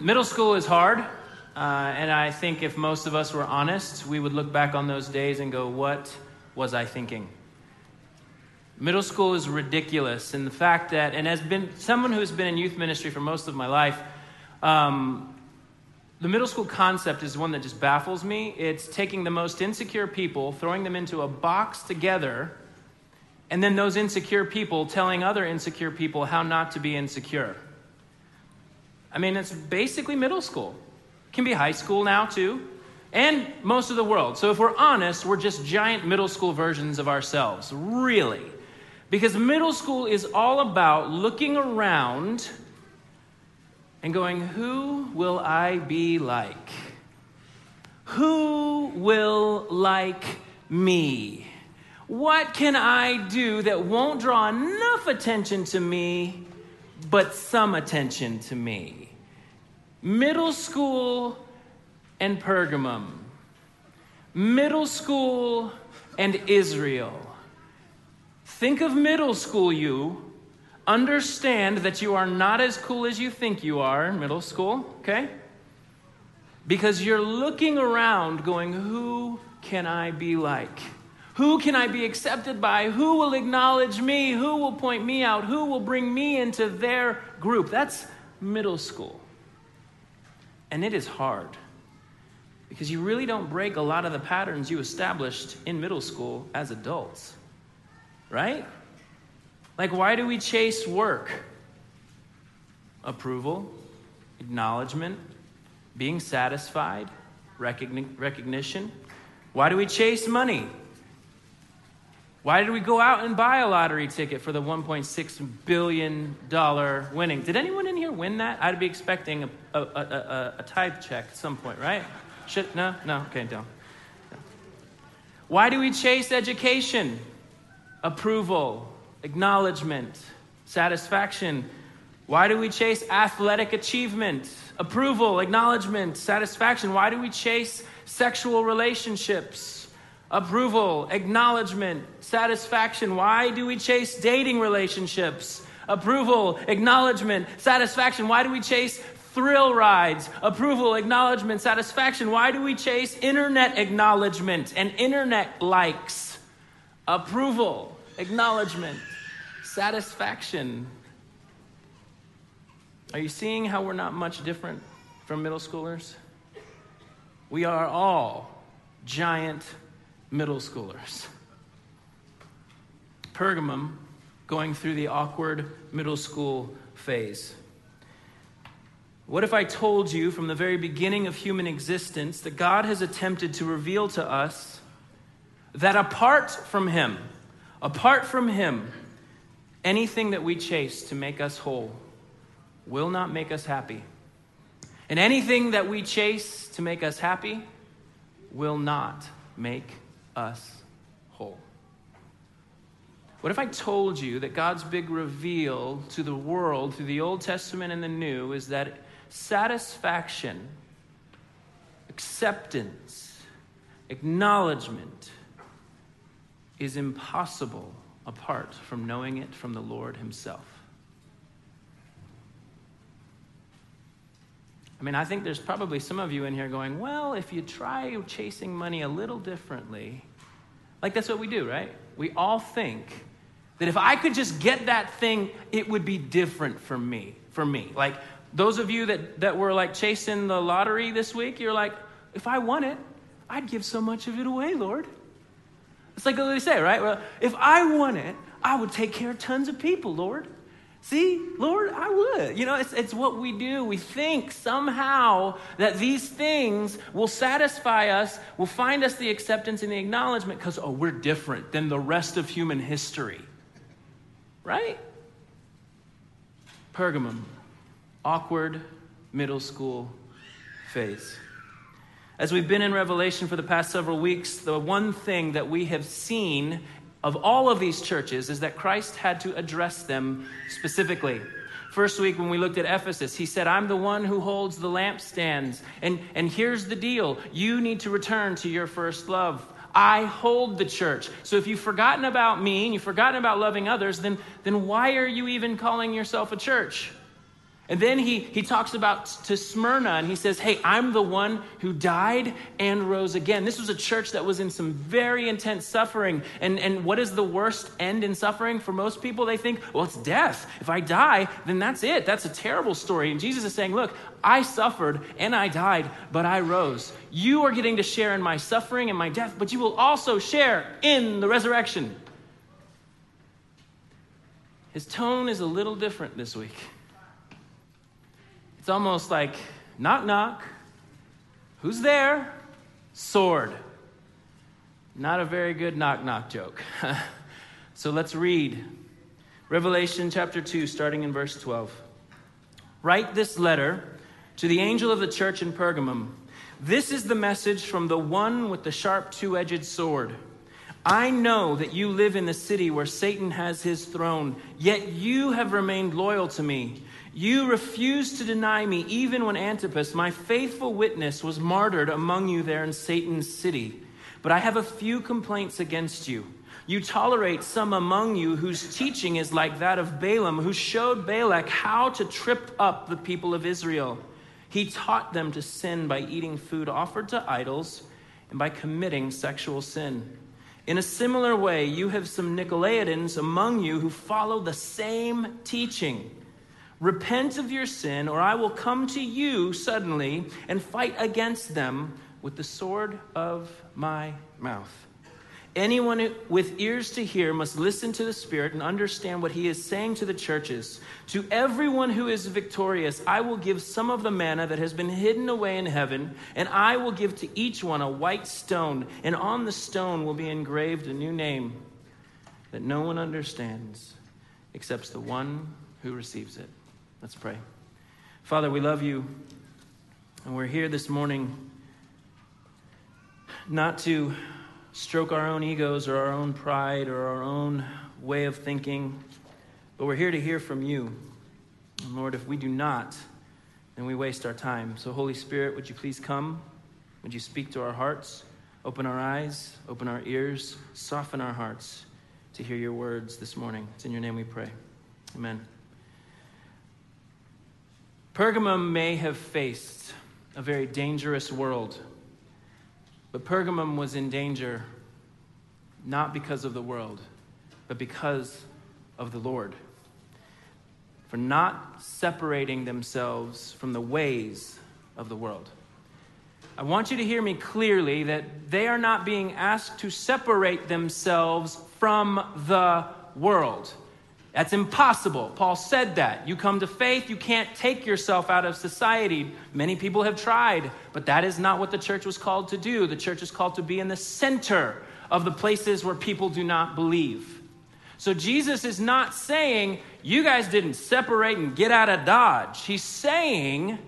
Middle school is hard, uh, and I think if most of us were honest, we would look back on those days and go, What was I thinking? Middle school is ridiculous, and the fact that, and as been someone who's been in youth ministry for most of my life, um, the middle school concept is one that just baffles me. It's taking the most insecure people, throwing them into a box together, and then those insecure people telling other insecure people how not to be insecure. I mean, it's basically middle school. It can be high school now, too, and most of the world. So if we're honest, we're just giant middle school versions of ourselves, really. Because middle school is all about looking around and going, Who will I be like? Who will like me? What can I do that won't draw enough attention to me, but some attention to me? Middle school and Pergamum. Middle school and Israel. Think of middle school, you. Understand that you are not as cool as you think you are in middle school, okay? Because you're looking around going, who can I be like? Who can I be accepted by? Who will acknowledge me? Who will point me out? Who will bring me into their group? That's middle school. And it is hard because you really don't break a lot of the patterns you established in middle school as adults, right? Like, why do we chase work? Approval, acknowledgement, being satisfied, recogni- recognition. Why do we chase money? Why did we go out and buy a lottery ticket for the $1.6 billion winning? Did anyone in here win that? I'd be expecting a, a, a, a tithe check at some point, right? Should, no? No? Okay, don't. Why do we chase education? Approval, acknowledgement, satisfaction. Why do we chase athletic achievement? Approval, acknowledgement, satisfaction. Why do we chase sexual relationships? Approval, acknowledgement, satisfaction. Why do we chase dating relationships? Approval, acknowledgement, satisfaction. Why do we chase thrill rides? Approval, acknowledgement, satisfaction. Why do we chase internet acknowledgement and internet likes? Approval, acknowledgement, satisfaction. Are you seeing how we're not much different from middle schoolers? We are all giant middle schoolers. Pergamum going through the awkward middle school phase. What if I told you from the very beginning of human existence that God has attempted to reveal to us that apart from Him, apart from Him, anything that we chase to make us whole will not make us happy. And anything that we chase to make us happy will not make us whole. What if I told you that God's big reveal to the world through the Old Testament and the New is that satisfaction, acceptance, acknowledgement is impossible apart from knowing it from the Lord Himself? I mean, I think there's probably some of you in here going, well, if you try chasing money a little differently, like that's what we do, right? We all think that if I could just get that thing, it would be different for me. For me. Like those of you that, that were like chasing the lottery this week, you're like, if I won it, I'd give so much of it away, Lord. It's like what they say, right? Well, if I won it, I would take care of tons of people, Lord. See, Lord, I would. You know, it's, it's what we do. We think somehow that these things will satisfy us, will find us the acceptance and the acknowledgement because, oh, we're different than the rest of human history. Right? Pergamum, awkward middle school phase. As we've been in Revelation for the past several weeks, the one thing that we have seen of all of these churches is that Christ had to address them specifically. First week, when we looked at Ephesus, he said, I'm the one who holds the lampstands. And, and here's the deal you need to return to your first love. I hold the church. So if you've forgotten about me and you've forgotten about loving others, then, then why are you even calling yourself a church? And then he, he talks about to Smyrna and he says, Hey, I'm the one who died and rose again. This was a church that was in some very intense suffering. And, and what is the worst end in suffering for most people? They think, Well, it's death. If I die, then that's it. That's a terrible story. And Jesus is saying, Look, I suffered and I died, but I rose. You are getting to share in my suffering and my death, but you will also share in the resurrection. His tone is a little different this week. Almost like knock, knock. Who's there? Sword. Not a very good knock, knock joke. so let's read Revelation chapter 2, starting in verse 12. Write this letter to the angel of the church in Pergamum. This is the message from the one with the sharp two edged sword. I know that you live in the city where Satan has his throne, yet you have remained loyal to me. You refused to deny me even when Antipas, my faithful witness, was martyred among you there in Satan's city. But I have a few complaints against you. You tolerate some among you whose teaching is like that of Balaam, who showed Balak how to trip up the people of Israel. He taught them to sin by eating food offered to idols and by committing sexual sin. In a similar way, you have some Nicolaitans among you who follow the same teaching. Repent of your sin, or I will come to you suddenly and fight against them with the sword of my mouth. Anyone with ears to hear must listen to the Spirit and understand what he is saying to the churches. To everyone who is victorious, I will give some of the manna that has been hidden away in heaven, and I will give to each one a white stone, and on the stone will be engraved a new name that no one understands except the one who receives it. Let's pray. Father, we love you, and we're here this morning not to stroke our own egos or our own pride or our own way of thinking, but we're here to hear from you. And Lord, if we do not, then we waste our time. So, Holy Spirit, would you please come? Would you speak to our hearts? Open our eyes, open our ears, soften our hearts to hear your words this morning. It's in your name we pray. Amen. Pergamum may have faced a very dangerous world, but Pergamum was in danger not because of the world, but because of the Lord. For not separating themselves from the ways of the world. I want you to hear me clearly that they are not being asked to separate themselves from the world. That's impossible. Paul said that. You come to faith, you can't take yourself out of society. Many people have tried, but that is not what the church was called to do. The church is called to be in the center of the places where people do not believe. So Jesus is not saying, you guys didn't separate and get out of Dodge. He's saying,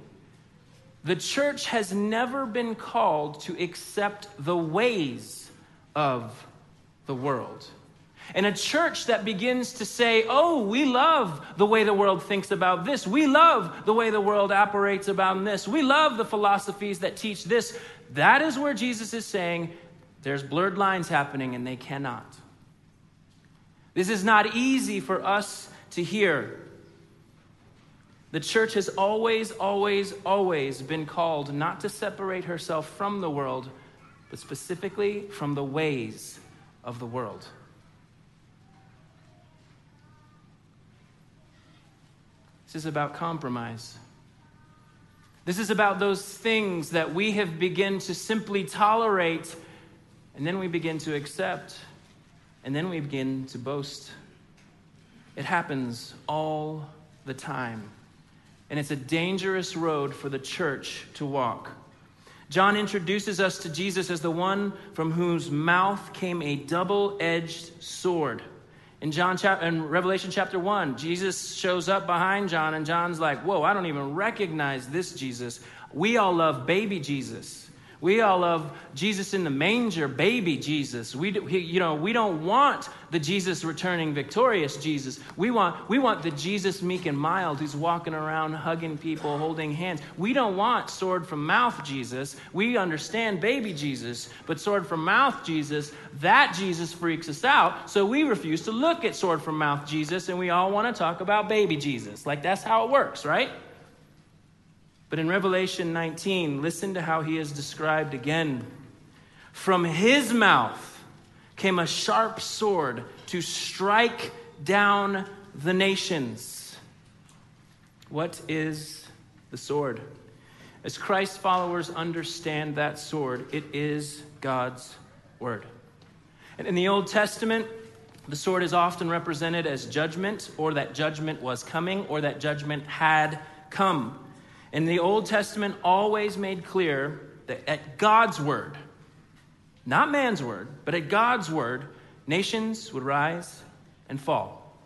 the church has never been called to accept the ways of the world. And a church that begins to say, oh, we love the way the world thinks about this. We love the way the world operates about this. We love the philosophies that teach this. That is where Jesus is saying there's blurred lines happening and they cannot. This is not easy for us to hear. The church has always, always, always been called not to separate herself from the world, but specifically from the ways of the world. This is about compromise. This is about those things that we have begun to simply tolerate, and then we begin to accept, and then we begin to boast. It happens all the time. And it's a dangerous road for the church to walk. John introduces us to Jesus as the one from whose mouth came a double edged sword. In John chapter in Revelation chapter 1, Jesus shows up behind John and John's like, "Whoa, I don't even recognize this Jesus. We all love baby Jesus. We all love Jesus in the manger, baby Jesus. We, you know, we don't want the Jesus returning victorious Jesus. We want, we want the Jesus meek and mild who's walking around hugging people, holding hands. We don't want sword from mouth Jesus. We understand baby Jesus, but sword from mouth Jesus, that Jesus freaks us out. So we refuse to look at sword from mouth Jesus and we all want to talk about baby Jesus. Like that's how it works, right? But in Revelation 19, listen to how he is described again. From his mouth came a sharp sword to strike down the nations. What is the sword? As Christ followers understand that sword, it is God's word. And in the Old Testament, the sword is often represented as judgment, or that judgment was coming, or that judgment had come. And the Old Testament always made clear that at God's word, not man's word, but at God's word, nations would rise and fall.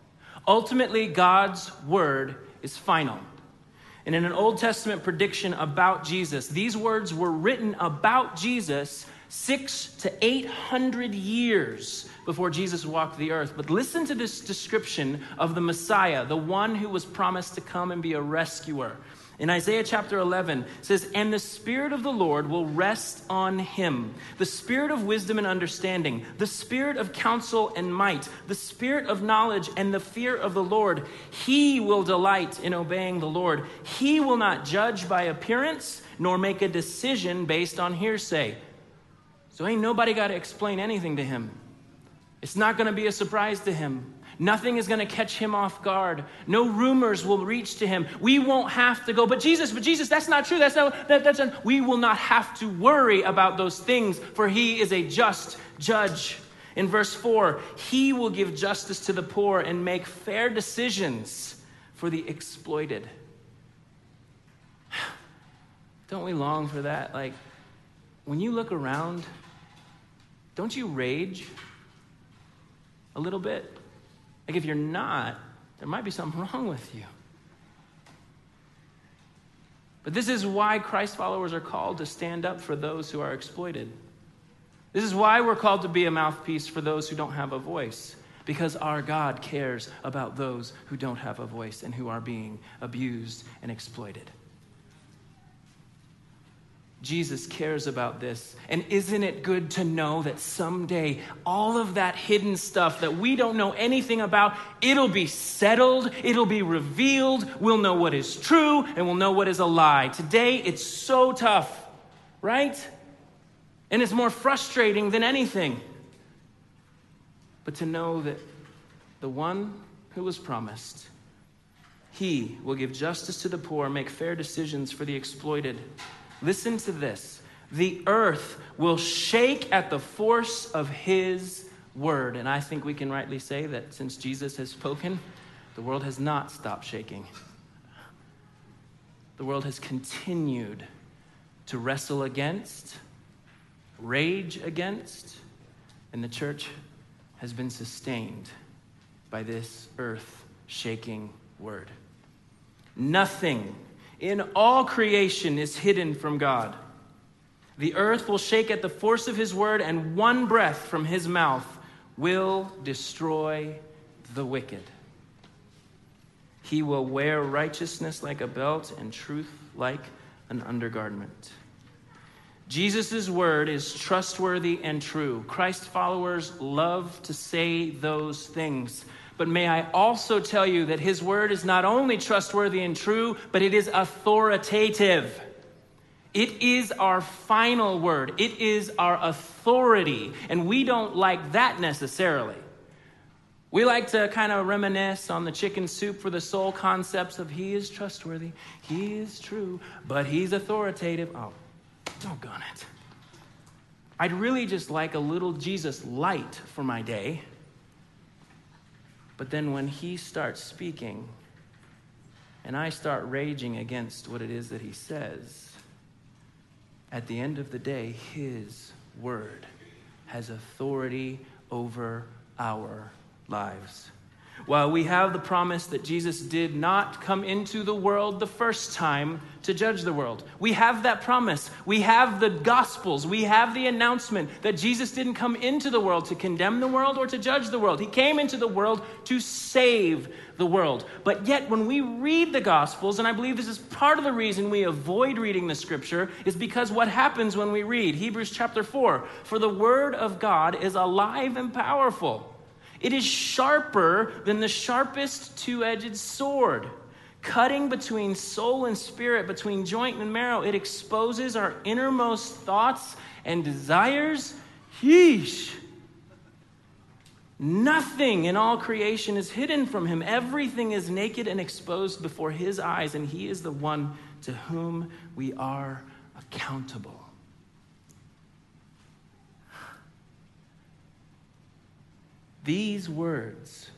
Ultimately, God's word is final. And in an Old Testament prediction about Jesus, these words were written about Jesus six to eight hundred years before Jesus walked the earth. But listen to this description of the Messiah, the one who was promised to come and be a rescuer. In Isaiah chapter 11, says, And the Spirit of the Lord will rest on him the Spirit of wisdom and understanding, the Spirit of counsel and might, the Spirit of knowledge and the fear of the Lord. He will delight in obeying the Lord. He will not judge by appearance, nor make a decision based on hearsay. So ain't nobody got to explain anything to him. It's not going to be a surprise to him. Nothing is going to catch him off guard. No rumors will reach to him. We won't have to go, but Jesus, but Jesus, that's not true. That's not, that, that's not. We will not have to worry about those things, for he is a just judge. In verse 4, he will give justice to the poor and make fair decisions for the exploited. Don't we long for that? Like, when you look around, don't you rage a little bit? Like, if you're not, there might be something wrong with you. But this is why Christ followers are called to stand up for those who are exploited. This is why we're called to be a mouthpiece for those who don't have a voice. Because our God cares about those who don't have a voice and who are being abused and exploited. Jesus cares about this. And isn't it good to know that someday all of that hidden stuff that we don't know anything about, it'll be settled, it'll be revealed, we'll know what is true, and we'll know what is a lie. Today, it's so tough, right? And it's more frustrating than anything. But to know that the one who was promised, he will give justice to the poor, make fair decisions for the exploited Listen to this. The earth will shake at the force of his word. And I think we can rightly say that since Jesus has spoken, the world has not stopped shaking. The world has continued to wrestle against, rage against, and the church has been sustained by this earth shaking word. Nothing in all creation is hidden from God. The earth will shake at the force of his word, and one breath from his mouth will destroy the wicked. He will wear righteousness like a belt and truth like an undergarment. Jesus' word is trustworthy and true. Christ followers love to say those things. But may I also tell you that his word is not only trustworthy and true, but it is authoritative. It is our final word, it is our authority. And we don't like that necessarily. We like to kind of reminisce on the chicken soup for the soul concepts of he is trustworthy, he is true, but he's authoritative. Oh, don't doggone it. I'd really just like a little Jesus light for my day. But then when he starts speaking and I start raging against what it is that he says, at the end of the day, his word has authority over our lives. While we have the promise that Jesus did not come into the world the first time to judge the world, we have that promise. We have the Gospels. We have the announcement that Jesus didn't come into the world to condemn the world or to judge the world. He came into the world to save the world. But yet, when we read the Gospels, and I believe this is part of the reason we avoid reading the Scripture, is because what happens when we read Hebrews chapter 4 For the Word of God is alive and powerful. It is sharper than the sharpest two edged sword, cutting between soul and spirit, between joint and marrow. It exposes our innermost thoughts and desires. Yeesh. Nothing in all creation is hidden from him. Everything is naked and exposed before his eyes, and he is the one to whom we are accountable. These words,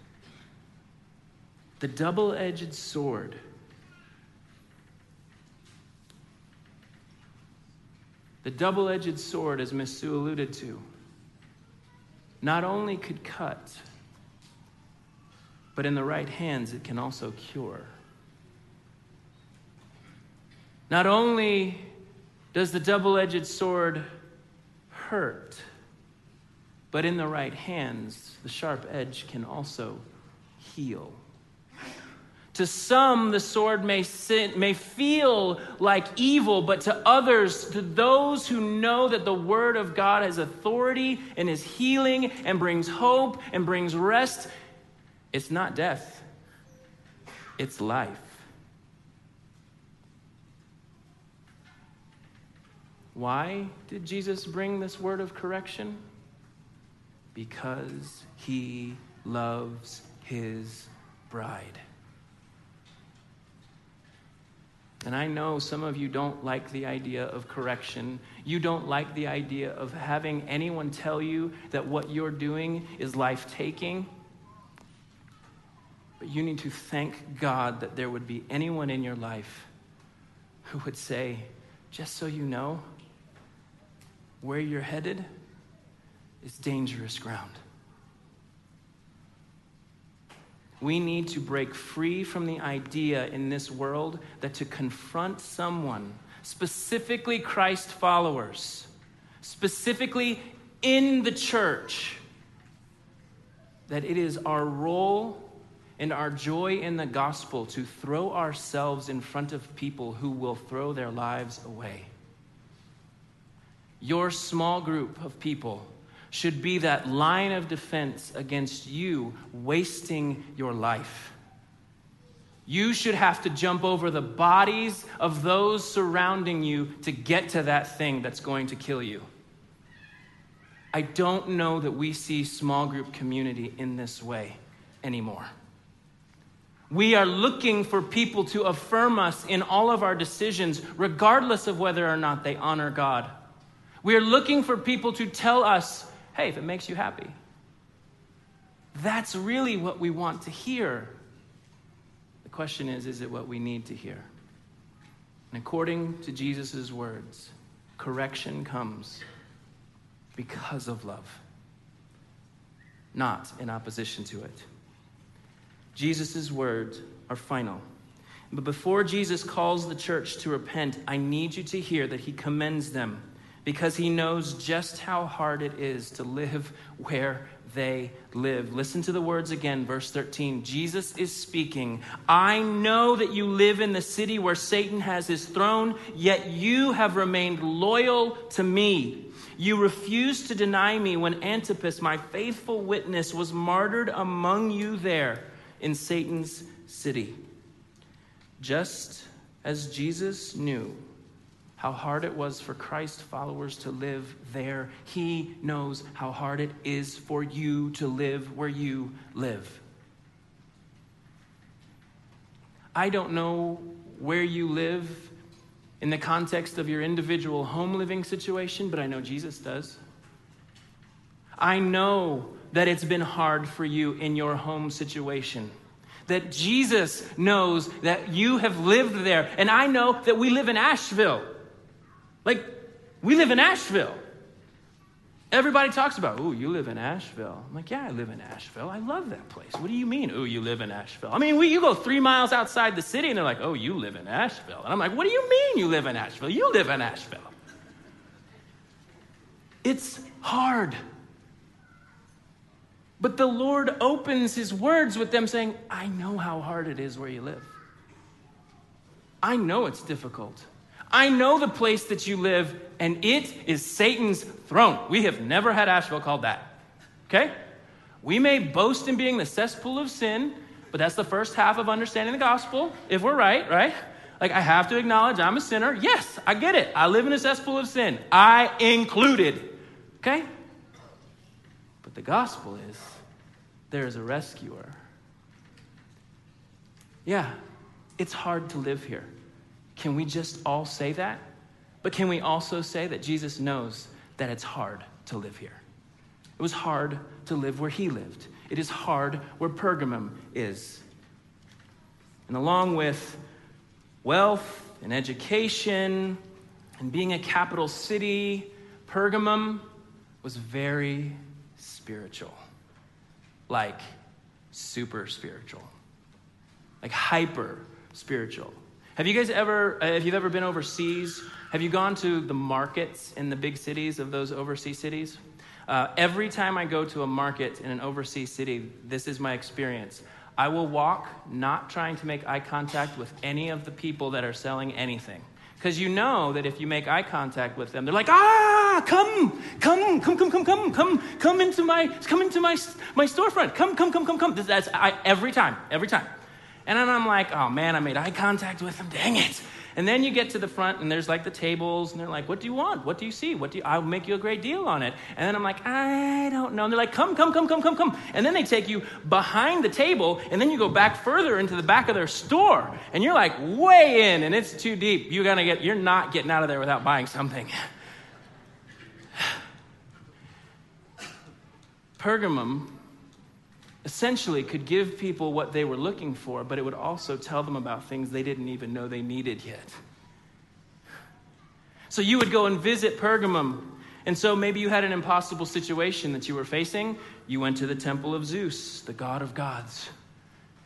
the double edged sword, the double edged sword, as Miss Sue alluded to, not only could cut, but in the right hands, it can also cure. Not only does the double edged sword hurt, but in the right hands, the sharp edge can also heal. To some, the sword may, may feel like evil, but to others, to those who know that the word of God has authority and is healing and brings hope and brings rest, it's not death, it's life. Why did Jesus bring this word of correction? Because he loves his bride. And I know some of you don't like the idea of correction. You don't like the idea of having anyone tell you that what you're doing is life taking. But you need to thank God that there would be anyone in your life who would say, just so you know, where you're headed is dangerous ground. We need to break free from the idea in this world that to confront someone, specifically Christ followers, specifically in the church, that it is our role and our joy in the gospel to throw ourselves in front of people who will throw their lives away. Your small group of people should be that line of defense against you wasting your life. You should have to jump over the bodies of those surrounding you to get to that thing that's going to kill you. I don't know that we see small group community in this way anymore. We are looking for people to affirm us in all of our decisions, regardless of whether or not they honor God. We are looking for people to tell us, hey, if it makes you happy. That's really what we want to hear. The question is, is it what we need to hear? And according to Jesus' words, correction comes because of love, not in opposition to it. Jesus' words are final. But before Jesus calls the church to repent, I need you to hear that he commends them because he knows just how hard it is to live where they live. Listen to the words again, verse 13. Jesus is speaking. I know that you live in the city where Satan has his throne, yet you have remained loyal to me. You refused to deny me when Antipas, my faithful witness, was martyred among you there in Satan's city. Just as Jesus knew how hard it was for Christ followers to live there. He knows how hard it is for you to live where you live. I don't know where you live in the context of your individual home living situation, but I know Jesus does. I know that it's been hard for you in your home situation. That Jesus knows that you have lived there. And I know that we live in Asheville. Like, we live in Asheville. Everybody talks about, oh, you live in Asheville. I'm like, yeah, I live in Asheville. I love that place. What do you mean, oh, you live in Asheville? I mean, we, you go three miles outside the city and they're like, oh, you live in Asheville. And I'm like, what do you mean you live in Asheville? You live in Asheville. It's hard. But the Lord opens his words with them saying, I know how hard it is where you live. I know it's difficult. I know the place that you live, and it is Satan's throne. We have never had Asheville called that. Okay? We may boast in being the cesspool of sin, but that's the first half of understanding the gospel, if we're right, right? Like, I have to acknowledge I'm a sinner. Yes, I get it. I live in a cesspool of sin. I included. Okay? But the gospel is there is a rescuer. Yeah, it's hard to live here. Can we just all say that? But can we also say that Jesus knows that it's hard to live here? It was hard to live where he lived. It is hard where Pergamum is. And along with wealth and education and being a capital city, Pergamum was very spiritual. Like super spiritual. Like hyper spiritual. Have you guys ever, uh, if you've ever been overseas, have you gone to the markets in the big cities of those overseas cities? Uh, every time I go to a market in an overseas city, this is my experience. I will walk not trying to make eye contact with any of the people that are selling anything. Because you know that if you make eye contact with them, they're like, ah, come, come, come, come, come, come, come, come into my, come into my, my storefront. Come, come, come, come, come. That's I, every time, every time. And then I'm like, oh man, I made eye contact with them. Dang it. And then you get to the front and there's like the tables and they're like, what do you want? What do you see? What do you, I'll make you a great deal on it. And then I'm like, I don't know. And they're like, come, come, come, come, come, come. And then they take you behind the table and then you go back further into the back of their store and you're like way in and it's too deep. You gotta get, you're not getting out of there without buying something. Pergamum essentially could give people what they were looking for, but it would also tell them about things they didn't even know they needed yet. So you would go and visit Pergamum. And so maybe you had an impossible situation that you were facing. You went to the temple of Zeus, the god of gods.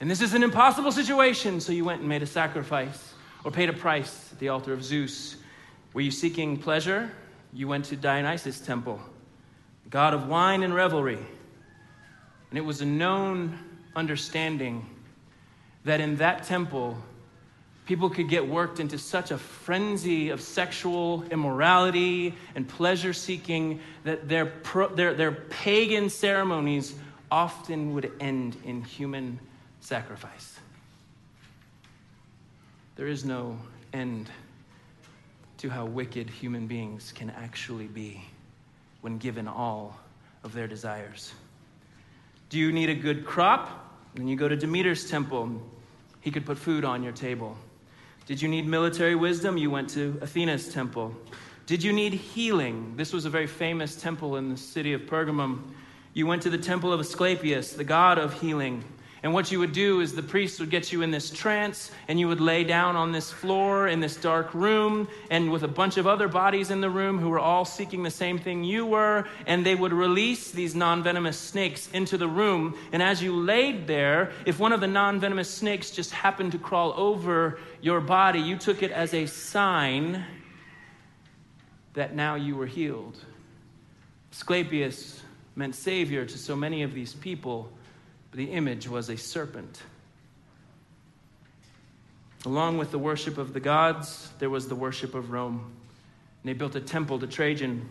And this is an impossible situation, so you went and made a sacrifice or paid a price at the altar of Zeus. Were you seeking pleasure? You went to Dionysus' temple, god of wine and revelry. And it was a known understanding that in that temple, people could get worked into such a frenzy of sexual immorality and pleasure seeking that their, pro, their, their pagan ceremonies often would end in human sacrifice. There is no end to how wicked human beings can actually be when given all of their desires. Do you need a good crop? Then you go to Demeter's temple. He could put food on your table. Did you need military wisdom? You went to Athena's temple. Did you need healing? This was a very famous temple in the city of Pergamum. You went to the temple of Asclepius, the god of healing. And what you would do is the priest would get you in this trance, and you would lay down on this floor in this dark room, and with a bunch of other bodies in the room who were all seeking the same thing you were, and they would release these non venomous snakes into the room. And as you laid there, if one of the non venomous snakes just happened to crawl over your body, you took it as a sign that now you were healed. Asclepius meant savior to so many of these people the image was a serpent. Along with the worship of the gods, there was the worship of Rome. And they built a temple to Trajan.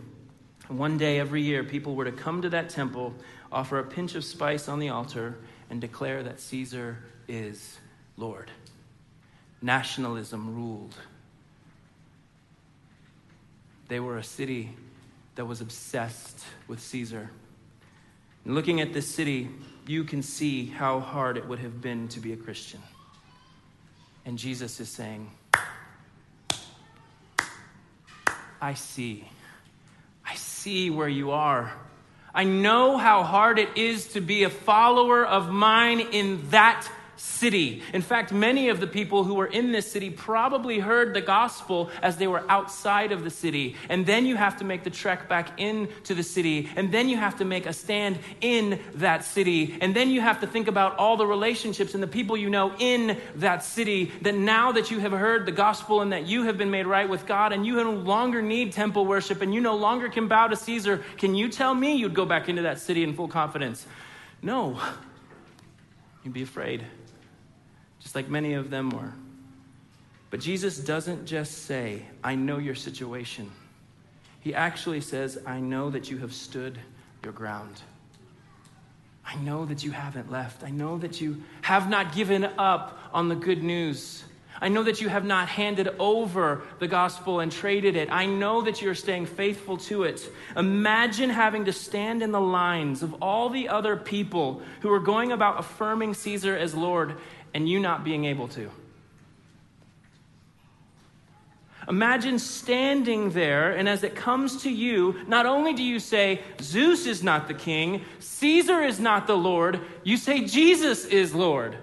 And one day every year, people were to come to that temple, offer a pinch of spice on the altar, and declare that Caesar is Lord. Nationalism ruled. They were a city that was obsessed with Caesar. And looking at this city, you can see how hard it would have been to be a Christian. And Jesus is saying, I see. I see where you are. I know how hard it is to be a follower of mine in that city. In fact, many of the people who were in this city probably heard the gospel as they were outside of the city. And then you have to make the trek back into the city. And then you have to make a stand in that city. And then you have to think about all the relationships and the people you know in that city. That now that you have heard the gospel and that you have been made right with God and you no longer need temple worship and you no longer can bow to Caesar, can you tell me you'd go back into that city in full confidence? No. You'd be afraid just like many of them were. But Jesus doesn't just say, I know your situation. He actually says, I know that you have stood your ground. I know that you haven't left. I know that you have not given up on the good news. I know that you have not handed over the gospel and traded it. I know that you're staying faithful to it. Imagine having to stand in the lines of all the other people who are going about affirming Caesar as Lord and you not being able to. Imagine standing there, and as it comes to you, not only do you say, Zeus is not the king, Caesar is not the Lord, you say, Jesus is Lord.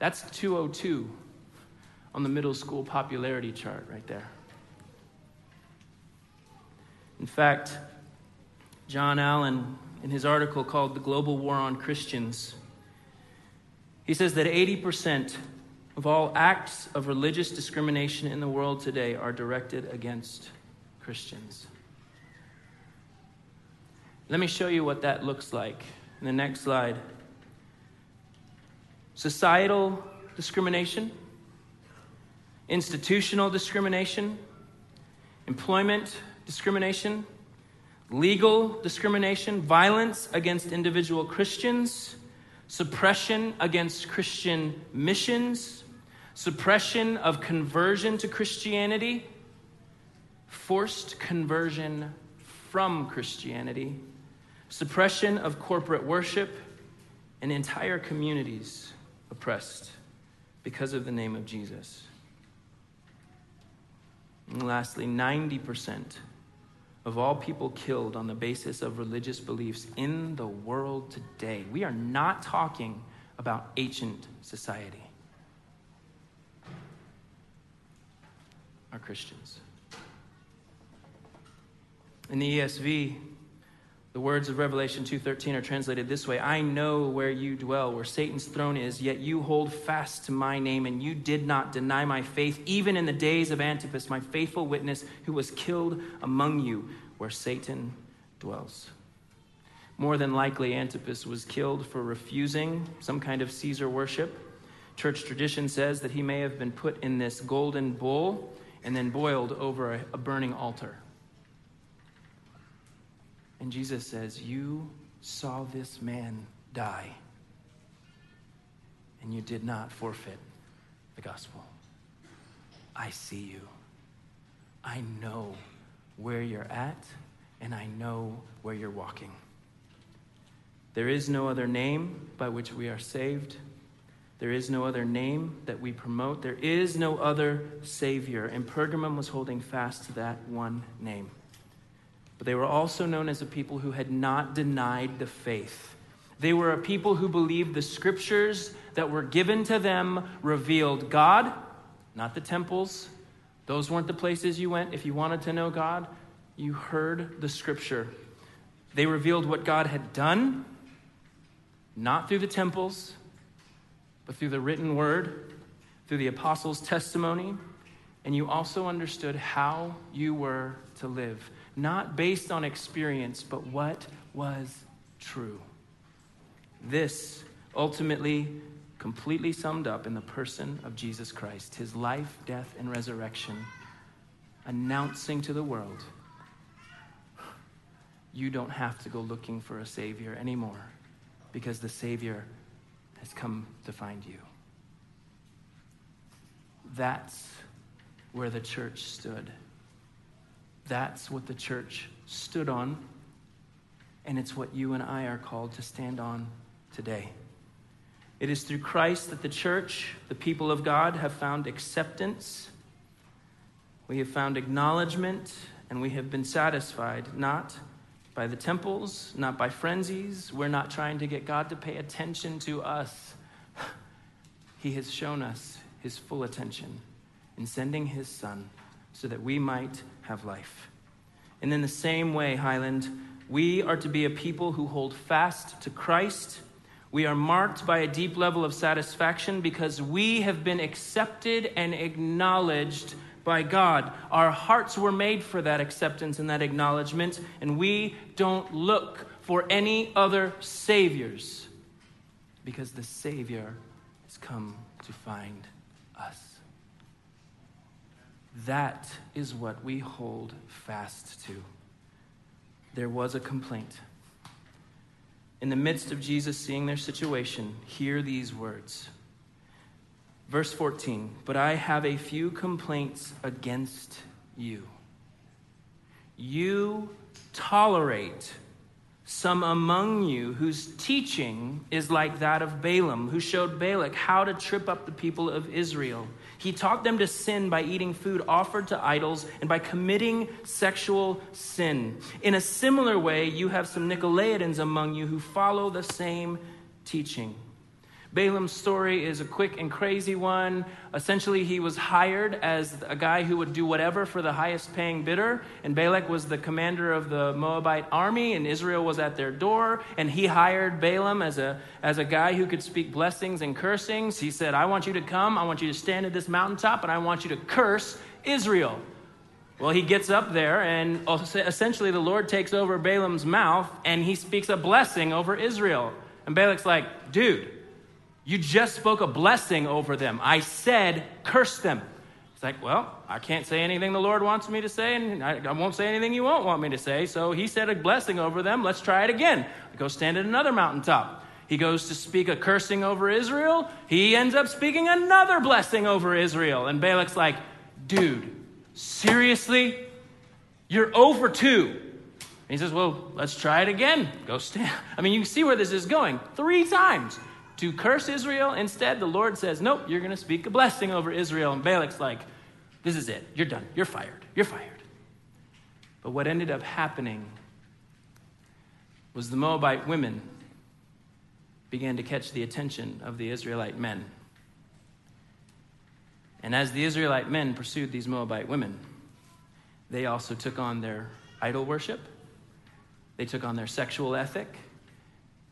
That's 202 on the middle school popularity chart right there. In fact, John Allen, in his article called The Global War on Christians, he says that 80% of all acts of religious discrimination in the world today are directed against Christians. Let me show you what that looks like in the next slide societal discrimination, institutional discrimination, employment discrimination, legal discrimination, violence against individual Christians, suppression against Christian missions, suppression of conversion to Christianity, forced conversion from Christianity, suppression of corporate worship, and entire communities oppressed because of the name of Jesus. And lastly, 90% of all people killed on the basis of religious beliefs in the world today. We are not talking about ancient society. Are Christians. In the ESV, the words of Revelation 2:13 are translated this way: I know where you dwell, where Satan's throne is, yet you hold fast to my name and you did not deny my faith even in the days of Antipas, my faithful witness who was killed among you where Satan dwells. More than likely Antipas was killed for refusing some kind of Caesar worship. Church tradition says that he may have been put in this golden bowl and then boiled over a, a burning altar. And Jesus says, You saw this man die, and you did not forfeit the gospel. I see you. I know where you're at, and I know where you're walking. There is no other name by which we are saved. There is no other name that we promote. There is no other Savior. And Pergamum was holding fast to that one name. But they were also known as a people who had not denied the faith. They were a people who believed the scriptures that were given to them revealed God, not the temples. Those weren't the places you went if you wanted to know God. You heard the scripture. They revealed what God had done, not through the temples, but through the written word, through the apostles' testimony. And you also understood how you were to live not based on experience, but what was true. This ultimately completely summed up in the person of Jesus Christ, his life, death, and resurrection, announcing to the world you don't have to go looking for a Savior anymore because the Savior has come to find you. That's where the church stood. That's what the church stood on, and it's what you and I are called to stand on today. It is through Christ that the church, the people of God, have found acceptance. We have found acknowledgement, and we have been satisfied, not by the temples, not by frenzies. We're not trying to get God to pay attention to us. He has shown us his full attention in sending his son so that we might have life. And in the same way, Highland, we are to be a people who hold fast to Christ. We are marked by a deep level of satisfaction because we have been accepted and acknowledged by God. Our hearts were made for that acceptance and that acknowledgement, and we don't look for any other saviors because the Savior has come to find us. That is what we hold fast to. There was a complaint. In the midst of Jesus seeing their situation, hear these words. Verse 14, but I have a few complaints against you. You tolerate some among you whose teaching is like that of Balaam, who showed Balak how to trip up the people of Israel. He taught them to sin by eating food offered to idols and by committing sexual sin. In a similar way, you have some Nicolaitans among you who follow the same teaching. Balaam's story is a quick and crazy one. Essentially, he was hired as a guy who would do whatever for the highest paying bidder. And Balak was the commander of the Moabite army, and Israel was at their door. And he hired Balaam as a, as a guy who could speak blessings and cursings. He said, I want you to come, I want you to stand at this mountaintop, and I want you to curse Israel. Well, he gets up there, and essentially the Lord takes over Balaam's mouth, and he speaks a blessing over Israel. And Balak's like, dude, you just spoke a blessing over them. I said, curse them. It's like, well, I can't say anything the Lord wants me to say, and I, I, won't say anything you won't want me to say. So he said a blessing over them. Let's try it again. I go stand at another mountaintop. He goes to speak a cursing over Israel. He ends up speaking another blessing over Israel. And Balak's like, dude, seriously? You're over two. And he says, well, let's try it again. Go stand. I mean, you can see where this is going. Three times to curse Israel. Instead, the Lord says, Nope, you're going to speak a blessing over Israel. And Balak's like, This is it. You're done. You're fired. You're fired. But what ended up happening was the Moabite women began to catch the attention of the Israelite men. And as the Israelite men pursued these Moabite women, they also took on their idol worship, they took on their sexual ethic,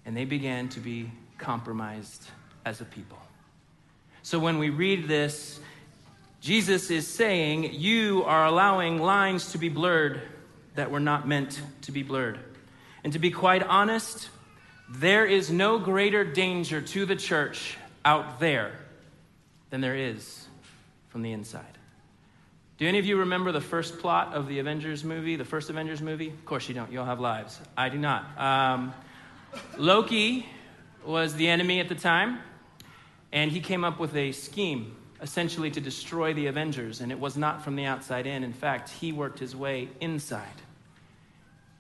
and they began to be compromised as a people. So when we read this, Jesus is saying, You are allowing lines to be blurred that were not meant to be blurred. And to be quite honest, there is no greater danger to the church out there than there is from the inside. Do any of you remember the first plot of the Avengers movie, the first Avengers movie? Of course you don't. You all have lives. I do not. Um, Loki was the enemy at the time, and he came up with a scheme essentially to destroy the Avengers, and it was not from the outside in. In fact, he worked his way inside.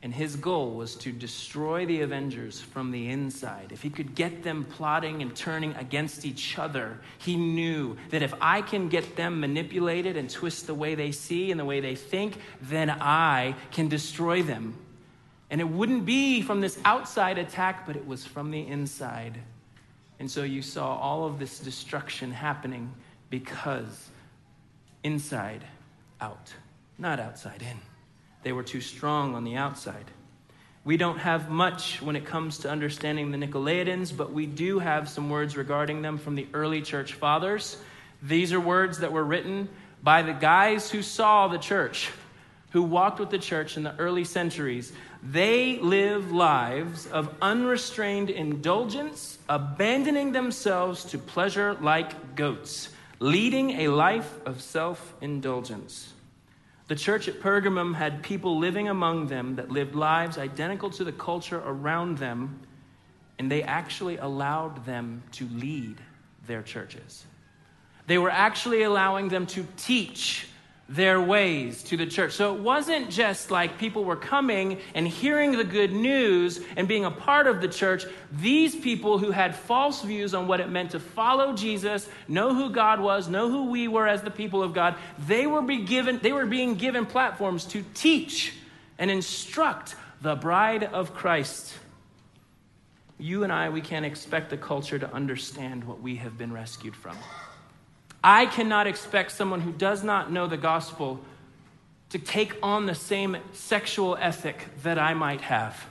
And his goal was to destroy the Avengers from the inside. If he could get them plotting and turning against each other, he knew that if I can get them manipulated and twist the way they see and the way they think, then I can destroy them. And it wouldn't be from this outside attack, but it was from the inside. And so you saw all of this destruction happening because inside out, not outside in. They were too strong on the outside. We don't have much when it comes to understanding the Nicolaitans, but we do have some words regarding them from the early church fathers. These are words that were written by the guys who saw the church, who walked with the church in the early centuries. They live lives of unrestrained indulgence, abandoning themselves to pleasure like goats, leading a life of self indulgence. The church at Pergamum had people living among them that lived lives identical to the culture around them, and they actually allowed them to lead their churches. They were actually allowing them to teach their ways to the church. So it wasn't just like people were coming and hearing the good news and being a part of the church. These people who had false views on what it meant to follow Jesus, know who God was, know who we were as the people of God, they were, be given, they were being given platforms to teach and instruct the bride of Christ. You and I, we can't expect the culture to understand what we have been rescued from. I cannot expect someone who does not know the gospel to take on the same sexual ethic that I might have.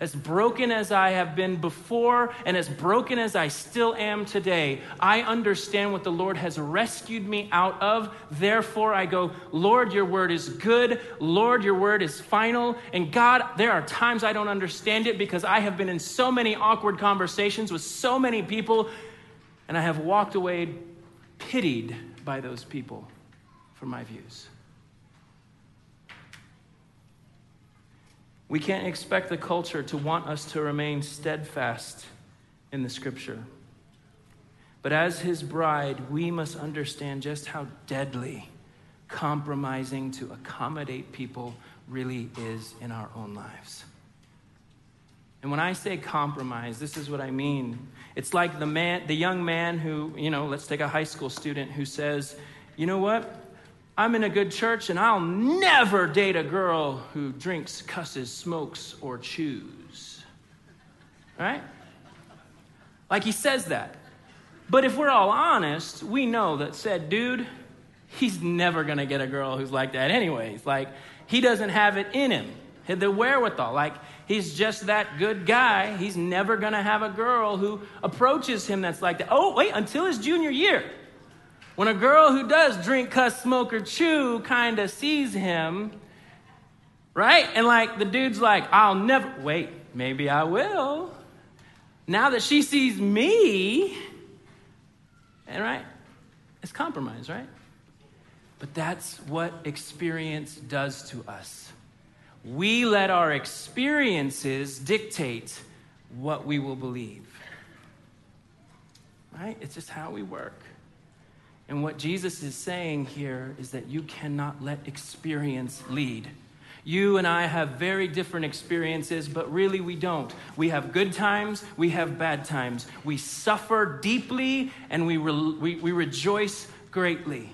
As broken as I have been before and as broken as I still am today, I understand what the Lord has rescued me out of. Therefore, I go, Lord, your word is good. Lord, your word is final. And God, there are times I don't understand it because I have been in so many awkward conversations with so many people, and I have walked away pitied by those people for my views. We can't expect the culture to want us to remain steadfast in the scripture. But as his bride, we must understand just how deadly compromising to accommodate people really is in our own lives. And when I say compromise, this is what I mean. It's like the man, the young man who, you know, let's take a high school student who says, "You know what? I'm in a good church and I'll never date a girl who drinks, cusses, smokes, or chews. Right? Like he says that. But if we're all honest, we know that said dude, he's never going to get a girl who's like that, anyways. Like, he doesn't have it in him, the wherewithal. Like, he's just that good guy. He's never going to have a girl who approaches him that's like that. Oh, wait, until his junior year. When a girl who does drink, cuss, smoke, or chew kind of sees him, right? And like the dude's like, I'll never, wait, maybe I will. Now that she sees me, and right? It's compromise, right? But that's what experience does to us. We let our experiences dictate what we will believe. Right? It's just how we work. And what Jesus is saying here is that you cannot let experience lead. You and I have very different experiences, but really we don't. We have good times, we have bad times. We suffer deeply, and we, re- we, we rejoice greatly.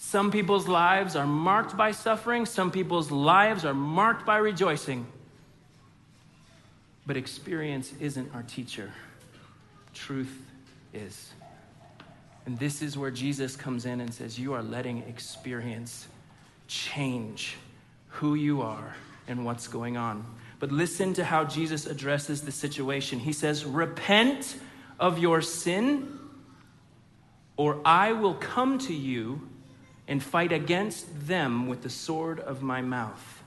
Some people's lives are marked by suffering, some people's lives are marked by rejoicing. But experience isn't our teacher, truth is. And this is where Jesus comes in and says, You are letting experience change who you are and what's going on. But listen to how Jesus addresses the situation. He says, Repent of your sin, or I will come to you and fight against them with the sword of my mouth.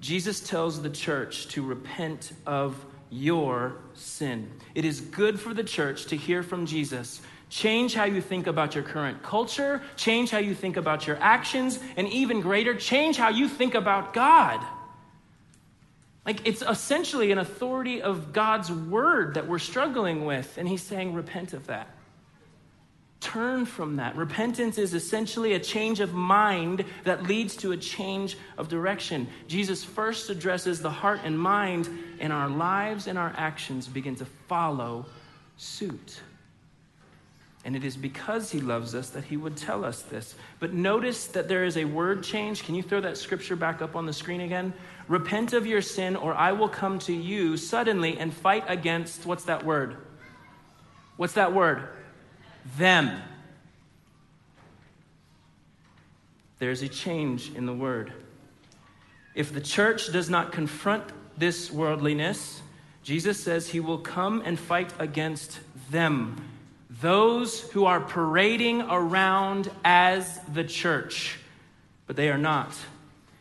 Jesus tells the church to repent of your sin. It is good for the church to hear from Jesus Change how you think about your current culture, change how you think about your actions, and even greater, change how you think about God. Like it's essentially an authority of God's word that we're struggling with, and He's saying, repent of that. Turn from that. Repentance is essentially a change of mind that leads to a change of direction. Jesus first addresses the heart and mind, and our lives and our actions begin to follow suit. And it is because he loves us that he would tell us this. But notice that there is a word change. Can you throw that scripture back up on the screen again? Repent of your sin, or I will come to you suddenly and fight against what's that word? What's that word? Them. There's a change in the word. If the church does not confront this worldliness, Jesus says he will come and fight against them those who are parading around as the church, but they are not.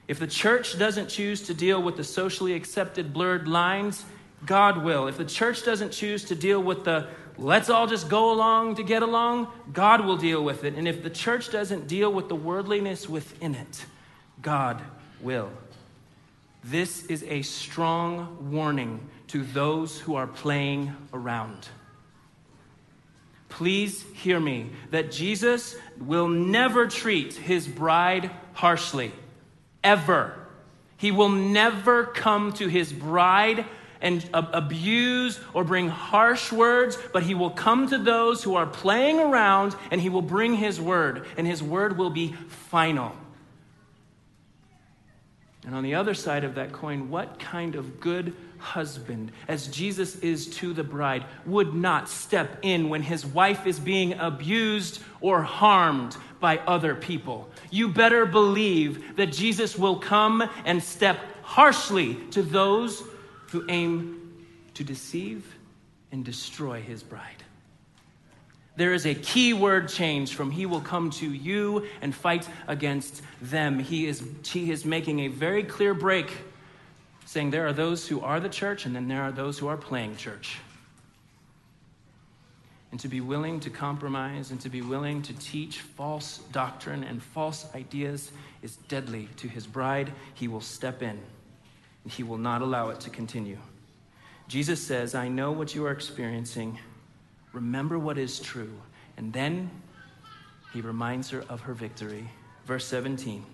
If the church doesn't choose to deal with the socially accepted blurred lines, God will. If the church doesn't choose to deal with the let's all just go along to get along, God will deal with it. And if the church doesn't deal with the worldliness within it, God will. This is a strong warning to those who are playing around please hear me that Jesus will never treat his bride harshly, ever. He will never come to his bride and abuse or bring harsh words, but he will come to those who are playing around and he will bring his word, and his word will be final. And on the other side of that coin, what kind of good husband, as Jesus is to the bride, would not step in when his wife is being abused or harmed by other people. You better believe that Jesus will come and step harshly to those who aim to deceive and destroy his bride. There is a key word change from he will come to you and fight against them. He is, he is making a very clear break saying there are those who are the church and then there are those who are playing church. And to be willing to compromise and to be willing to teach false doctrine and false ideas is deadly to his bride. He will step in. He will not allow it to continue. Jesus says, I know what you are experiencing. Remember what is true. And then he reminds her of her victory. Verse 17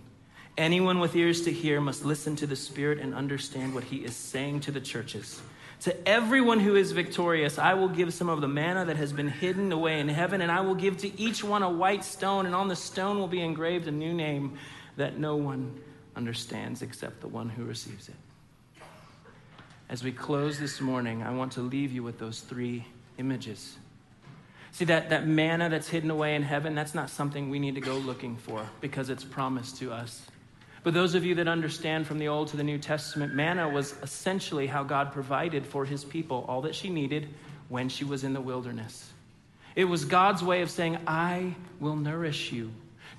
Anyone with ears to hear must listen to the Spirit and understand what he is saying to the churches. To everyone who is victorious, I will give some of the manna that has been hidden away in heaven, and I will give to each one a white stone, and on the stone will be engraved a new name that no one understands except the one who receives it. As we close this morning, I want to leave you with those three images. See, that, that manna that's hidden away in heaven, that's not something we need to go looking for because it's promised to us. But those of you that understand from the Old to the New Testament, manna was essentially how God provided for his people all that she needed when she was in the wilderness. It was God's way of saying, I will nourish you.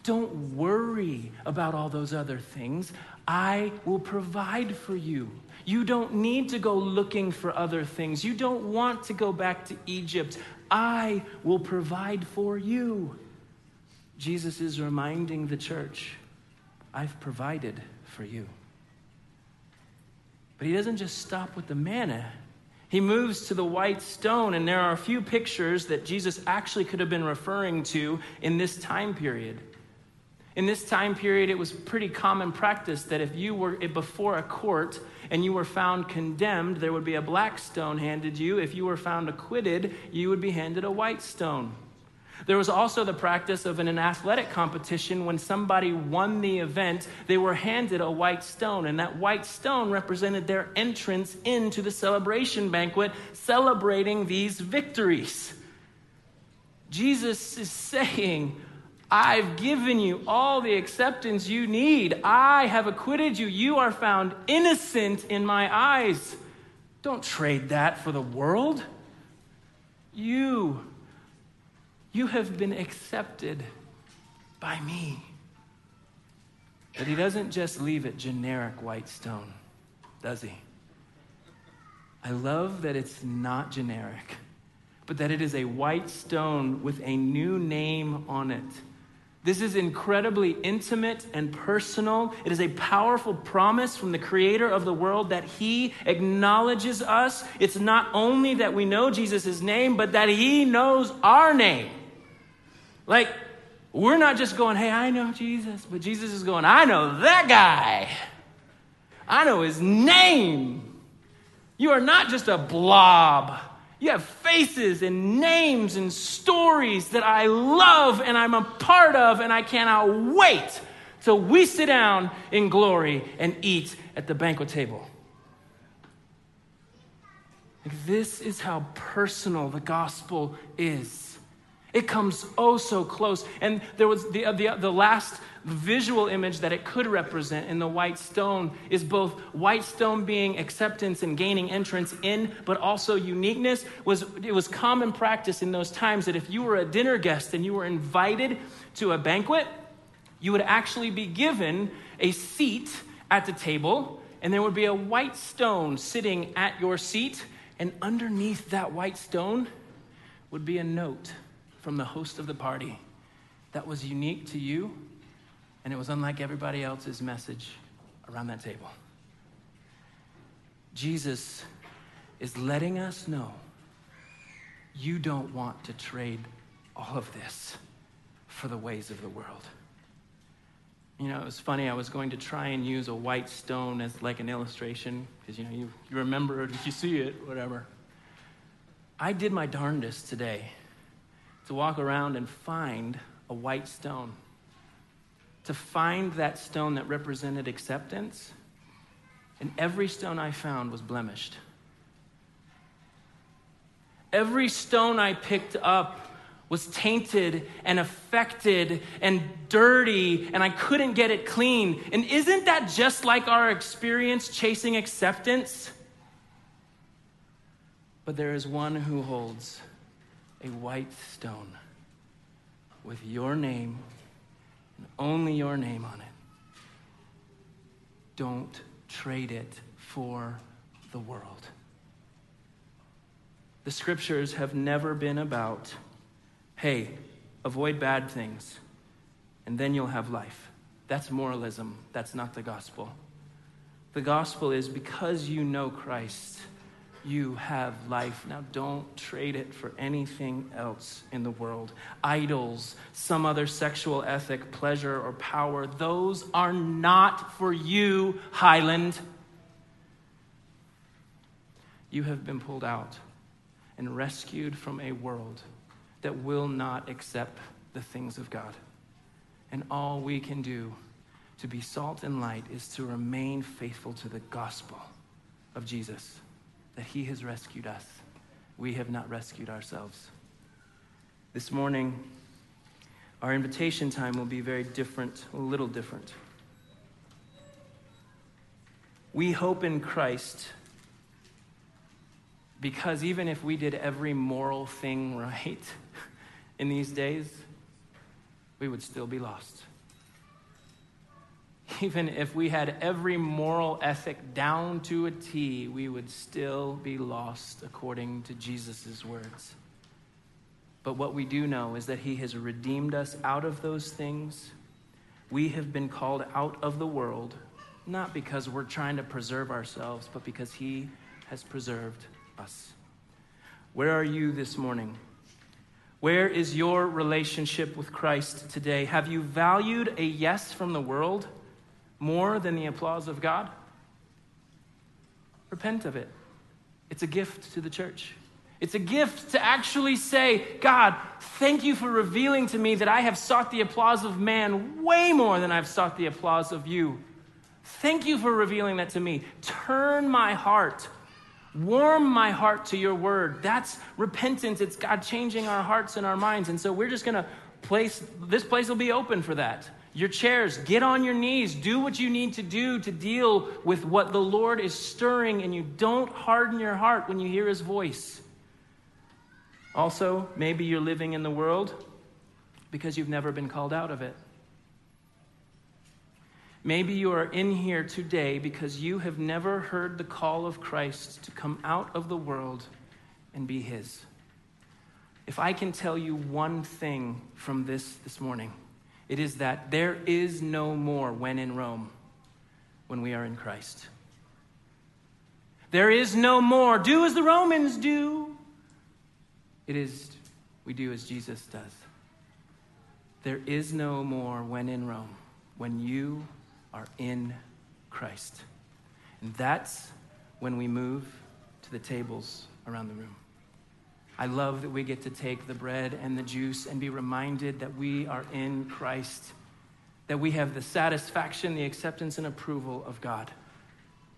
Don't worry about all those other things. I will provide for you. You don't need to go looking for other things. You don't want to go back to Egypt. I will provide for you. Jesus is reminding the church I've provided for you. But he doesn't just stop with the manna. He moves to the white stone, and there are a few pictures that Jesus actually could have been referring to in this time period. In this time period, it was pretty common practice that if you were before a court and you were found condemned, there would be a black stone handed you. If you were found acquitted, you would be handed a white stone. There was also the practice of in an athletic competition when somebody won the event, they were handed a white stone, and that white stone represented their entrance into the celebration banquet, celebrating these victories. Jesus is saying, I've given you all the acceptance you need. I have acquitted you. You are found innocent in my eyes. Don't trade that for the world. You you have been accepted by me. But he doesn't just leave it generic white stone, does he? I love that it's not generic, but that it is a white stone with a new name on it. This is incredibly intimate and personal. It is a powerful promise from the creator of the world that he acknowledges us. It's not only that we know Jesus' name, but that he knows our name. Like, we're not just going, hey, I know Jesus, but Jesus is going, I know that guy. I know his name. You are not just a blob. You have faces and names and stories that I love and I'm a part of, and I cannot wait till we sit down in glory and eat at the banquet table. This is how personal the gospel is. It comes oh so close. And there was the, uh, the, uh, the last visual image that it could represent in the white stone is both white stone being acceptance and gaining entrance in, but also uniqueness. Was, it was common practice in those times that if you were a dinner guest and you were invited to a banquet, you would actually be given a seat at the table, and there would be a white stone sitting at your seat, and underneath that white stone would be a note from the host of the party that was unique to you, and it was unlike everybody else's message around that table. Jesus is letting us know you don't want to trade all of this for the ways of the world. You know, it was funny. I was going to try and use a white stone as like an illustration because, you know, you, you remember it if you see it, whatever. I did my darndest today to walk around and find a white stone, to find that stone that represented acceptance. And every stone I found was blemished. Every stone I picked up was tainted and affected and dirty, and I couldn't get it clean. And isn't that just like our experience chasing acceptance? But there is one who holds a white stone with your name and only your name on it. Don't trade it for the world. The scriptures have never been about, hey, avoid bad things and then you'll have life. That's moralism. That's not the gospel. The gospel is because you know Christ, you have life. Now, don't trade it for anything else in the world. Idols, some other sexual ethic, pleasure, or power, those are not for you, Highland. You have been pulled out and rescued from a world that will not accept the things of God. And all we can do to be salt and light is to remain faithful to the gospel of Jesus, that he has rescued us. We have not rescued ourselves. This morning, our invitation time will be very different, a little different. We hope in Christ because even if we did every moral thing right in these days, we would still be lost. Even if we had every moral ethic down to a T, we would still be lost according to Jesus' words. But what we do know is that He has redeemed us out of those things. We have been called out of the world, not because we're trying to preserve ourselves, but because He has preserved us. Where are you this morning? Where is your relationship with Christ today? Have you valued a yes from the world more than the applause of God? Repent of it. It's a gift to the church. It's a gift to actually say, God, thank you for revealing to me that I have sought the applause of man way more than I've sought the applause of you. Thank you for revealing that to me. Turn my heart Warm my heart to your word. That's repentance. It's God changing our hearts and our minds. And so we're just going to place, this place will be open for that. Your chairs, get on your knees, do what you need to do to deal with what the Lord is stirring, and you don't harden your heart when you hear his voice. Also, maybe you're living in the world because you've never been called out of it. Maybe you are in here today because you have never heard the call of Christ to come out of the world and be His. If I can tell you one thing from this this morning, it is that there is no more when in Rome when we are in Christ. There is no more do as the Romans do. It is we do as Jesus does. There is no more when in Rome when you are in Christ. And that's when we move to the tables around the room. I love that we get to take the bread and the juice and be reminded that we are in Christ, that we have the satisfaction, the acceptance, and approval of God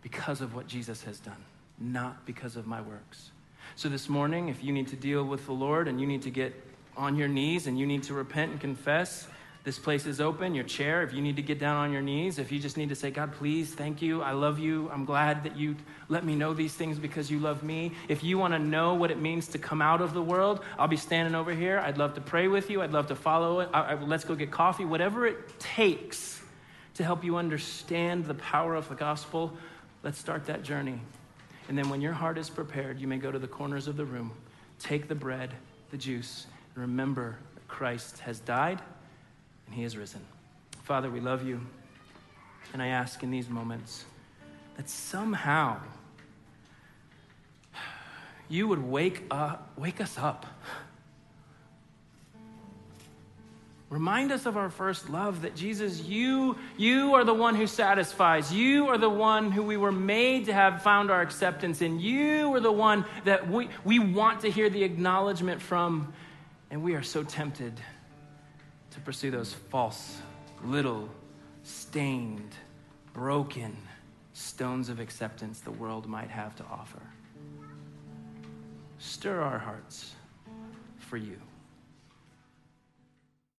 because of what Jesus has done, not because of my works. So this morning, if you need to deal with the Lord and you need to get on your knees and you need to repent and confess, this place is open, your chair, if you need to get down on your knees, if you just need to say, God, please, thank you, I love you, I'm glad that you let me know these things because you love me. If you want to know what it means to come out of the world, I'll be standing over here. I'd love to pray with you, I'd love to follow it. I, I, let's go get coffee, whatever it takes to help you understand the power of the gospel. Let's start that journey. And then when your heart is prepared, you may go to the corners of the room, take the bread, the juice, and remember that Christ has died and he has risen. Father, we love you. And I ask in these moments that somehow you would wake up, wake us up. Remind us of our first love that Jesus, you, you are the one who satisfies. You are the one who we were made to have found our acceptance in. You are the one that we, we want to hear the acknowledgement from. And we are so tempted to pursue those false, little, stained, broken stones of acceptance the world might have to offer. Stir our hearts for you.